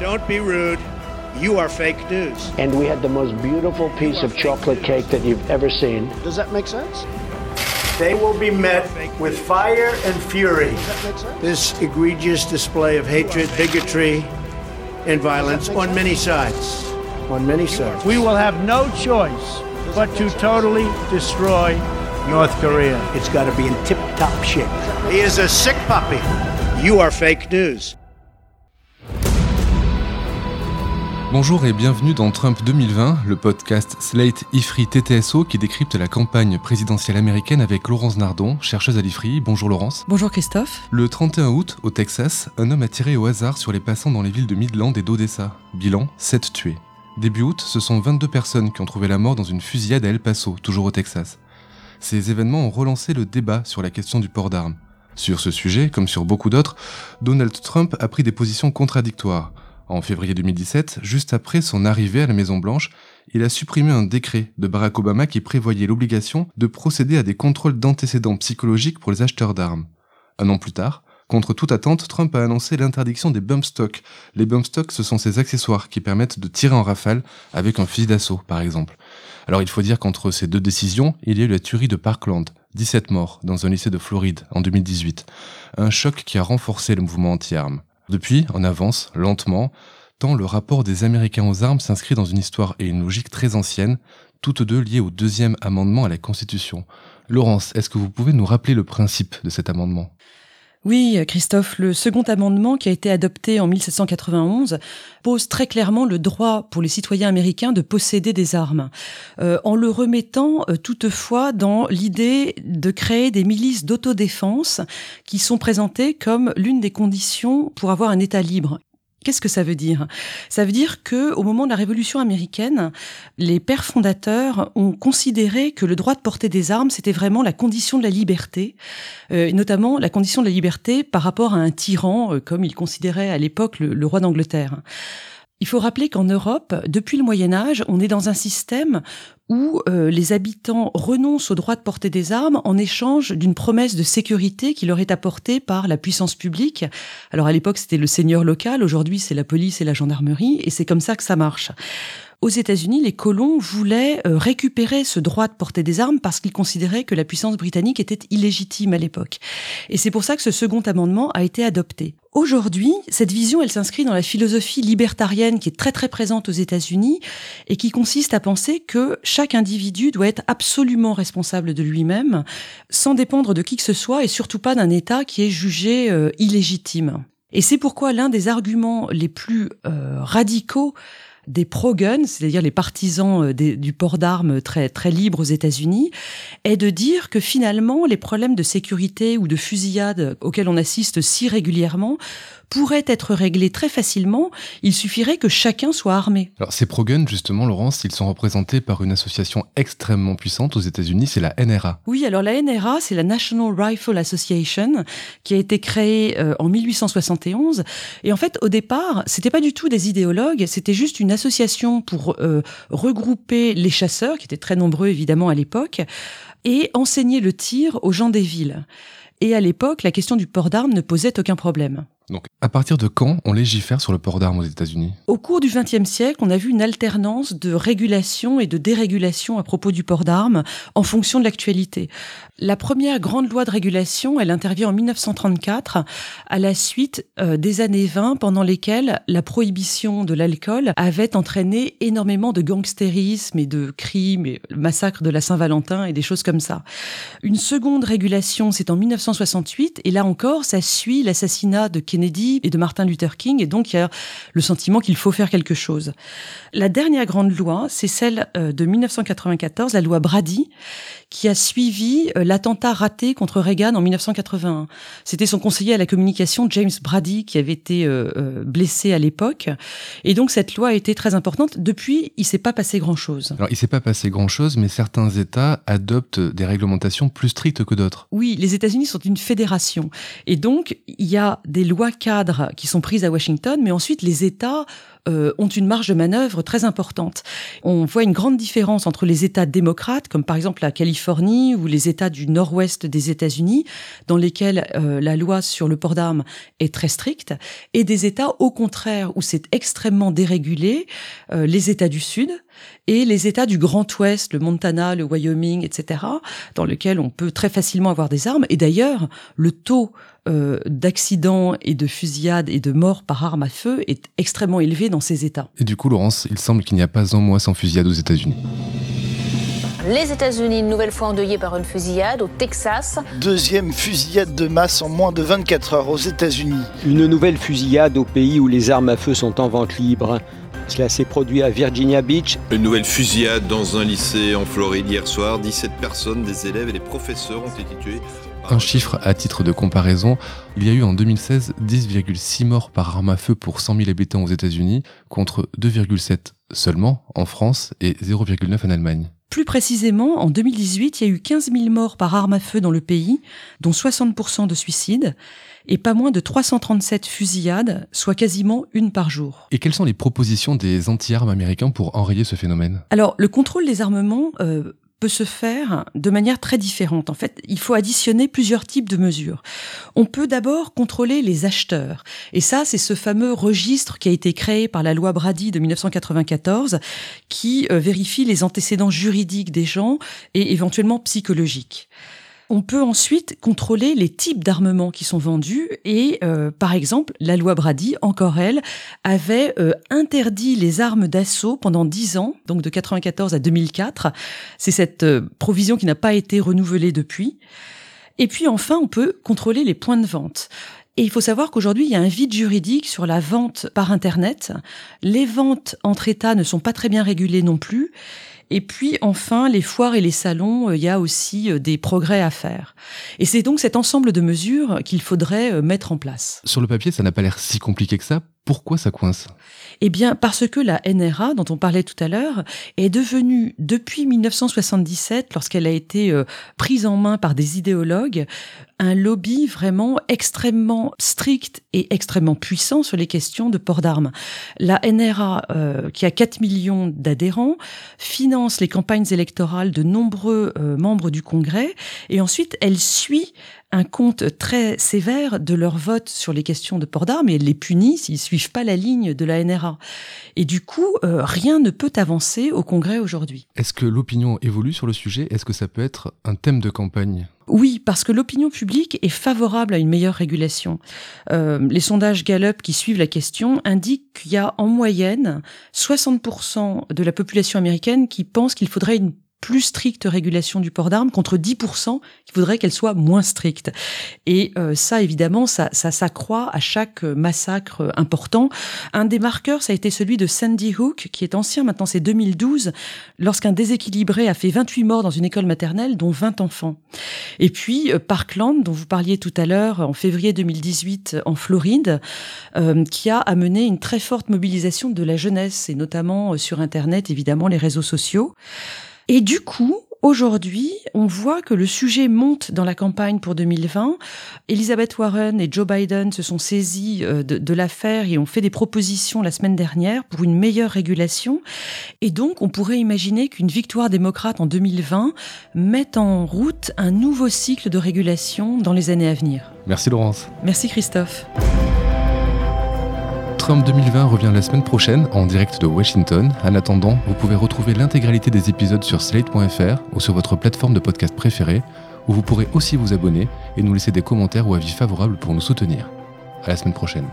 Don't be rude. You are fake news. And we had the most beautiful piece of chocolate cake that you've ever seen. Does that make sense? They will be met with fire and fury. This egregious display of hatred, bigotry, and violence on many sides. On many sides. We will have no choice but to totally destroy North Korea. It's got to be in tip top shape. He is a sick puppy. You are fake news. Bonjour et bienvenue dans Trump 2020, le podcast Slate IFRI TTSO qui décrypte la campagne présidentielle américaine avec Laurence Nardon, chercheuse à l'IFRI. Bonjour Laurence. Bonjour Christophe. Le 31 août, au Texas, un homme a tiré au hasard sur les passants dans les villes de Midland et d'Odessa. Bilan 7 tués. Début août, ce sont 22 personnes qui ont trouvé la mort dans une fusillade à El Paso, toujours au Texas. Ces événements ont relancé le débat sur la question du port d'armes. Sur ce sujet, comme sur beaucoup d'autres, Donald Trump a pris des positions contradictoires. En février 2017, juste après son arrivée à la Maison-Blanche, il a supprimé un décret de Barack Obama qui prévoyait l'obligation de procéder à des contrôles d'antécédents psychologiques pour les acheteurs d'armes. Un an plus tard, contre toute attente, Trump a annoncé l'interdiction des bump stocks. Les bump stocks, ce sont ces accessoires qui permettent de tirer en rafale avec un fusil d'assaut, par exemple. Alors il faut dire qu'entre ces deux décisions, il y a eu la tuerie de Parkland, 17 morts dans un lycée de Floride en 2018. Un choc qui a renforcé le mouvement anti-armes. Depuis, on avance, lentement, tant le rapport des Américains aux armes s'inscrit dans une histoire et une logique très ancienne, toutes deux liées au deuxième amendement à la Constitution. Laurence, est-ce que vous pouvez nous rappeler le principe de cet amendement? Oui, Christophe, le second amendement qui a été adopté en 1791 pose très clairement le droit pour les citoyens américains de posséder des armes, euh, en le remettant euh, toutefois dans l'idée de créer des milices d'autodéfense qui sont présentées comme l'une des conditions pour avoir un État libre. Qu'est-ce que ça veut dire? Ça veut dire que au moment de la Révolution américaine, les pères fondateurs ont considéré que le droit de porter des armes c'était vraiment la condition de la liberté, euh, notamment la condition de la liberté par rapport à un tyran, euh, comme ils considéraient à l'époque le, le roi d'Angleterre. Il faut rappeler qu'en Europe, depuis le Moyen Âge, on est dans un système où euh, les habitants renoncent au droit de porter des armes en échange d'une promesse de sécurité qui leur est apportée par la puissance publique. Alors à l'époque, c'était le seigneur local, aujourd'hui c'est la police et la gendarmerie, et c'est comme ça que ça marche. Aux États-Unis, les colons voulaient euh, récupérer ce droit de porter des armes parce qu'ils considéraient que la puissance britannique était illégitime à l'époque. Et c'est pour ça que ce second amendement a été adopté. Aujourd'hui, cette vision, elle s'inscrit dans la philosophie libertarienne qui est très très présente aux États-Unis et qui consiste à penser que chaque individu doit être absolument responsable de lui-même, sans dépendre de qui que ce soit et surtout pas d'un État qui est jugé euh, illégitime. Et c'est pourquoi l'un des arguments les plus euh, radicaux des pro-guns, c'est-à-dire les partisans euh, du port d'armes très, très libres aux États-Unis, est de dire que finalement, les problèmes de sécurité ou de fusillade auxquels on assiste si régulièrement pourrait être réglé très facilement. Il suffirait que chacun soit armé. Alors ces pro-guns, justement, Laurence, ils sont représentés par une association extrêmement puissante aux États-Unis, c'est la NRA. Oui, alors la NRA, c'est la National Rifle Association, qui a été créée euh, en 1871. Et en fait, au départ, c'était pas du tout des idéologues, c'était juste une association pour euh, regrouper les chasseurs, qui étaient très nombreux évidemment à l'époque, et enseigner le tir aux gens des villes. Et à l'époque, la question du port d'armes ne posait aucun problème. Donc, à partir de quand on légifère sur le port d'armes aux États-Unis? Au cours du XXe siècle, on a vu une alternance de régulation et de dérégulation à propos du port d'armes en fonction de l'actualité. La première grande loi de régulation, elle intervient en 1934 à la suite euh, des années 20 pendant lesquelles la prohibition de l'alcool avait entraîné énormément de gangstérisme et de crimes, et le massacre de la Saint-Valentin et des choses comme ça. Une seconde régulation, c'est en 1968 et là encore, ça suit l'assassinat de Kennedy Kennedy et de Martin Luther King, et donc il y a le sentiment qu'il faut faire quelque chose. La dernière grande loi, c'est celle euh, de 1994, la loi Brady, qui a suivi euh, l'attentat raté contre Reagan en 1981. C'était son conseiller à la communication, James Brady, qui avait été euh, blessé à l'époque, et donc cette loi a été très importante. Depuis, il s'est pas passé grand-chose. Alors, il s'est pas passé grand-chose, mais certains États adoptent des réglementations plus strictes que d'autres. Oui, les États-Unis sont une fédération, et donc il y a des lois cadres qui sont prises à Washington, mais ensuite les États euh, ont une marge de manœuvre très importante. On voit une grande différence entre les États démocrates, comme par exemple la Californie ou les États du nord-ouest des États-Unis, dans lesquels euh, la loi sur le port d'armes est très stricte, et des États au contraire où c'est extrêmement dérégulé, euh, les États du Sud et les États du Grand Ouest, le Montana, le Wyoming, etc., dans lesquels on peut très facilement avoir des armes. Et d'ailleurs, le taux d'accidents et de fusillades et de morts par arme à feu est extrêmement élevé dans ces États. Et du coup, Laurence, il semble qu'il n'y a pas un mois sans fusillade aux États-Unis. Les États-Unis, une nouvelle fois endeuillés par une fusillade au Texas. Deuxième fusillade de masse en moins de 24 heures aux États-Unis. Une nouvelle fusillade au pays où les armes à feu sont en vente libre. Cela s'est produit à Virginia Beach. Une nouvelle fusillade dans un lycée en Floride hier soir. 17 personnes, des élèves et des professeurs ont été tués. Un chiffre à titre de comparaison, il y a eu en 2016 10,6 morts par arme à feu pour 100 000 habitants aux États-Unis, contre 2,7 seulement en France et 0,9 en Allemagne. Plus précisément, en 2018, il y a eu 15 000 morts par arme à feu dans le pays, dont 60% de suicides, et pas moins de 337 fusillades, soit quasiment une par jour. Et quelles sont les propositions des anti-armes américains pour enrayer ce phénomène? Alors, le contrôle des armements euh, peut se faire de manière très différente. En fait, il faut additionner plusieurs types de mesures. On peut d'abord contrôler les acheteurs. Et ça, c'est ce fameux registre qui a été créé par la loi Brady de 1994 qui euh, vérifie les antécédents juridiques des gens et éventuellement psychologiques. On peut ensuite contrôler les types d'armements qui sont vendus et, euh, par exemple, la loi Brady, encore elle, avait euh, interdit les armes d'assaut pendant 10 ans, donc de 94 à 2004. C'est cette euh, provision qui n'a pas été renouvelée depuis. Et puis enfin, on peut contrôler les points de vente. Et il faut savoir qu'aujourd'hui, il y a un vide juridique sur la vente par Internet. Les ventes entre États ne sont pas très bien régulées non plus. Et puis enfin, les foires et les salons, euh, il y a aussi euh, des progrès à faire. Et c'est donc cet ensemble de mesures qu'il faudrait euh, mettre en place. Sur le papier, ça n'a pas l'air si compliqué que ça. Pourquoi ça coince? Eh bien, parce que la NRA, dont on parlait tout à l'heure, est devenue, depuis 1977, lorsqu'elle a été prise en main par des idéologues, un lobby vraiment extrêmement strict et extrêmement puissant sur les questions de port d'armes. La NRA, euh, qui a 4 millions d'adhérents, finance les campagnes électorales de nombreux euh, membres du Congrès et ensuite elle suit un compte très sévère de leur vote sur les questions de port d'armes et les punit s'ils suivent pas la ligne de la NRA. Et du coup, euh, rien ne peut avancer au Congrès aujourd'hui. Est-ce que l'opinion évolue sur le sujet? Est-ce que ça peut être un thème de campagne? Oui, parce que l'opinion publique est favorable à une meilleure régulation. Euh, les sondages Gallup qui suivent la question indiquent qu'il y a en moyenne 60% de la population américaine qui pense qu'il faudrait une plus stricte régulation du port d'armes contre 10% qui voudrait qu'elle soit moins stricte. Et euh, ça, évidemment, ça, ça s'accroît à chaque massacre important. Un des marqueurs, ça a été celui de Sandy Hook, qui est ancien, maintenant c'est 2012, lorsqu'un déséquilibré a fait 28 morts dans une école maternelle, dont 20 enfants. Et puis euh, Parkland, dont vous parliez tout à l'heure, en février 2018 en Floride, euh, qui a amené une très forte mobilisation de la jeunesse, et notamment sur Internet, évidemment, les réseaux sociaux. Et du coup, Aujourd'hui, on voit que le sujet monte dans la campagne pour 2020. Elizabeth Warren et Joe Biden se sont saisis euh, de, de l'affaire et ont fait des propositions la semaine dernière pour une meilleure régulation. Et donc, on pourrait imaginer qu'une victoire démocrate en 2020 mette en route un nouveau cycle de régulation dans les années à venir. Merci Laurence. Merci Christophe. Trump 2020 revient la semaine prochaine en direct de Washington. En attendant, vous pouvez retrouver l'intégralité des épisodes sur slate.fr ou sur votre plateforme de podcast préférée, où vous pourrez aussi vous abonner et nous laisser des commentaires ou avis favorables pour nous soutenir. À la semaine prochaine.